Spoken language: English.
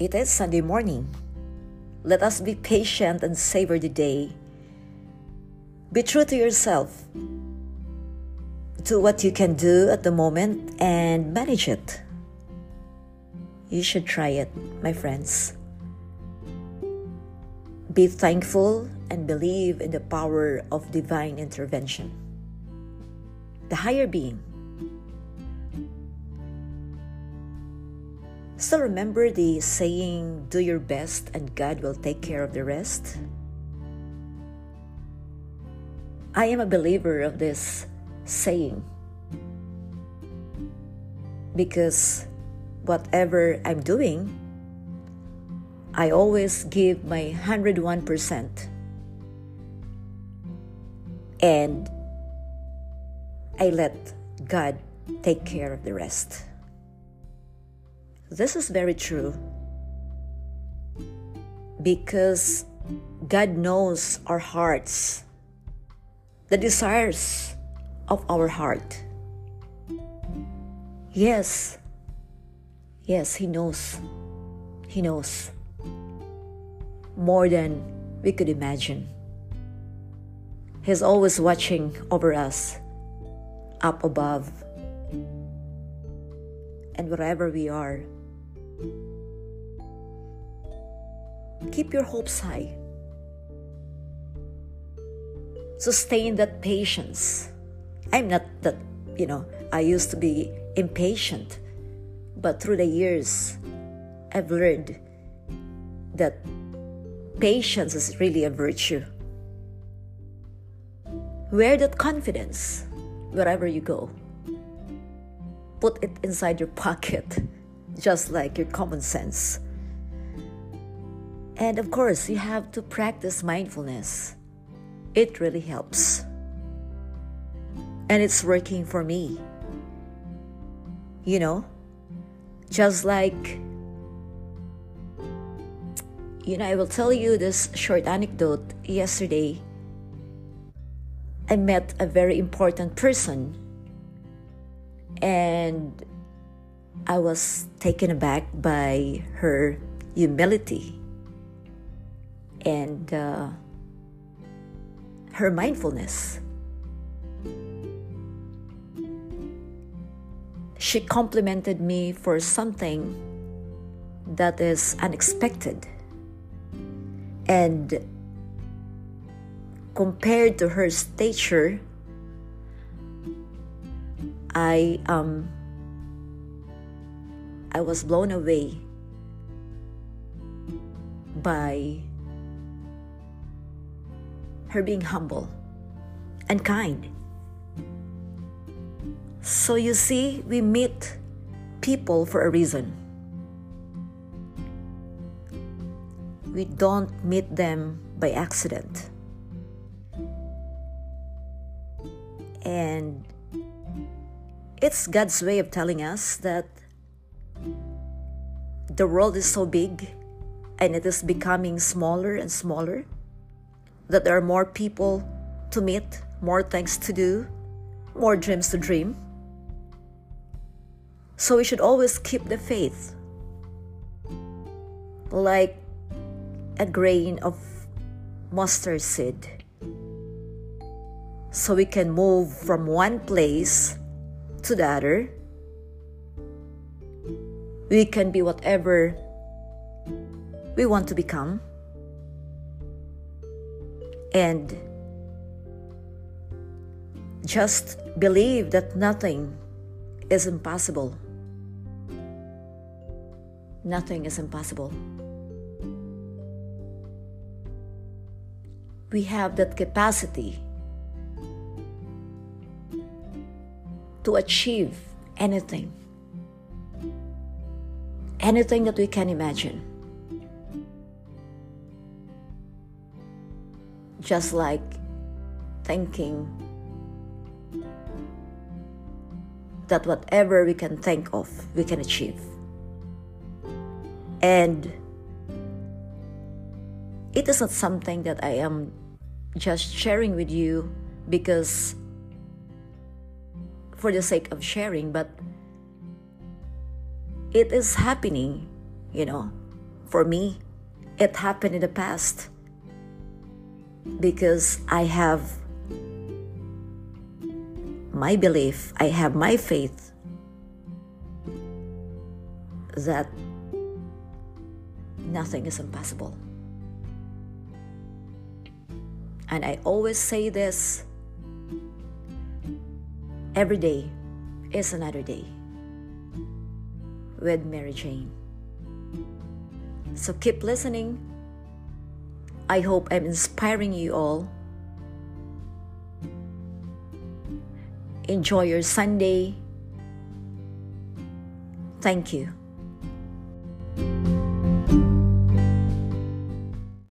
It is Sunday morning. Let us be patient and savor the day. Be true to yourself. Do what you can do at the moment and manage it. You should try it, my friends. Be thankful and believe in the power of divine intervention. The higher being. Still remember the saying, do your best and God will take care of the rest? I am a believer of this saying because whatever I'm doing, I always give my 101%. And I let God take care of the rest. This is very true because God knows our hearts, the desires of our heart. Yes, yes, He knows. He knows more than we could imagine. He's always watching over us, up above, and wherever we are. Keep your hopes high. Sustain that patience. I'm not that, you know, I used to be impatient, but through the years, I've learned that patience is really a virtue. Wear that confidence wherever you go. Put it inside your pocket, just like your common sense. And of course, you have to practice mindfulness. It really helps. And it's working for me. You know, just like, you know, I will tell you this short anecdote. Yesterday, I met a very important person, and I was taken aback by her humility and uh, her mindfulness. She complimented me for something that is unexpected. And compared to her stature, I um I was blown away by her being humble and kind. So you see, we meet people for a reason. We don't meet them by accident. And it's God's way of telling us that the world is so big and it is becoming smaller and smaller that there are more people to meet, more things to do, more dreams to dream. So we should always keep the faith like a grain of mustard seed. So we can move from one place to the other. We can be whatever we want to become and just believe that nothing is impossible. Nothing is impossible. We have that capacity to achieve anything, anything that we can imagine. just like thinking that whatever we can think of, we can achieve. And it is not something that I am just sharing with you because for the sake of sharing, but it is happening, you know, For me, it happened in the past because I have my belief, I have my faith that nothing is impossible. And I always say this every day is another day with Mary Jane. So keep listening. I hope I'm inspiring you all. Enjoy your Sunday. Thank you.